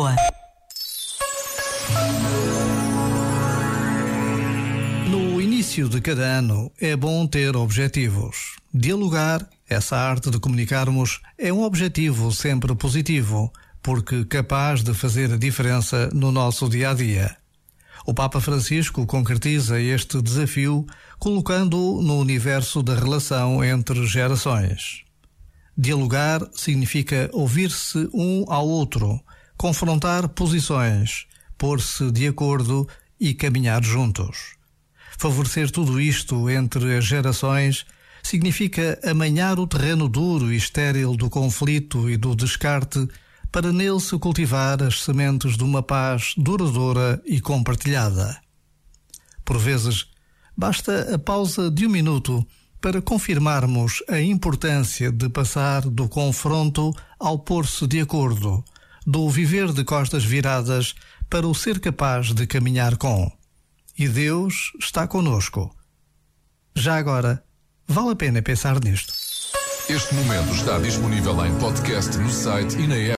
Lisboa. No início de cada ano é bom ter objetivos. Dialogar, essa arte de comunicarmos, é um objetivo sempre positivo, porque capaz de fazer a diferença no nosso dia a dia. O Papa Francisco concretiza este desafio colocando-o no universo da relação entre gerações. Dialogar significa ouvir-se um ao outro, confrontar posições, pôr-se de acordo e caminhar juntos. Favorecer tudo isto entre as gerações significa amanhar o terreno duro e estéril do conflito e do descarte para nele se cultivar as sementes de uma paz duradoura e compartilhada. Por vezes, basta a pausa de um minuto para confirmarmos a importância de passar do confronto ao pôr-se de acordo, do viver de costas viradas para o ser capaz de caminhar com. E Deus está conosco. Já agora, vale a pena pensar nisto. Este momento está disponível em podcast no site e na app.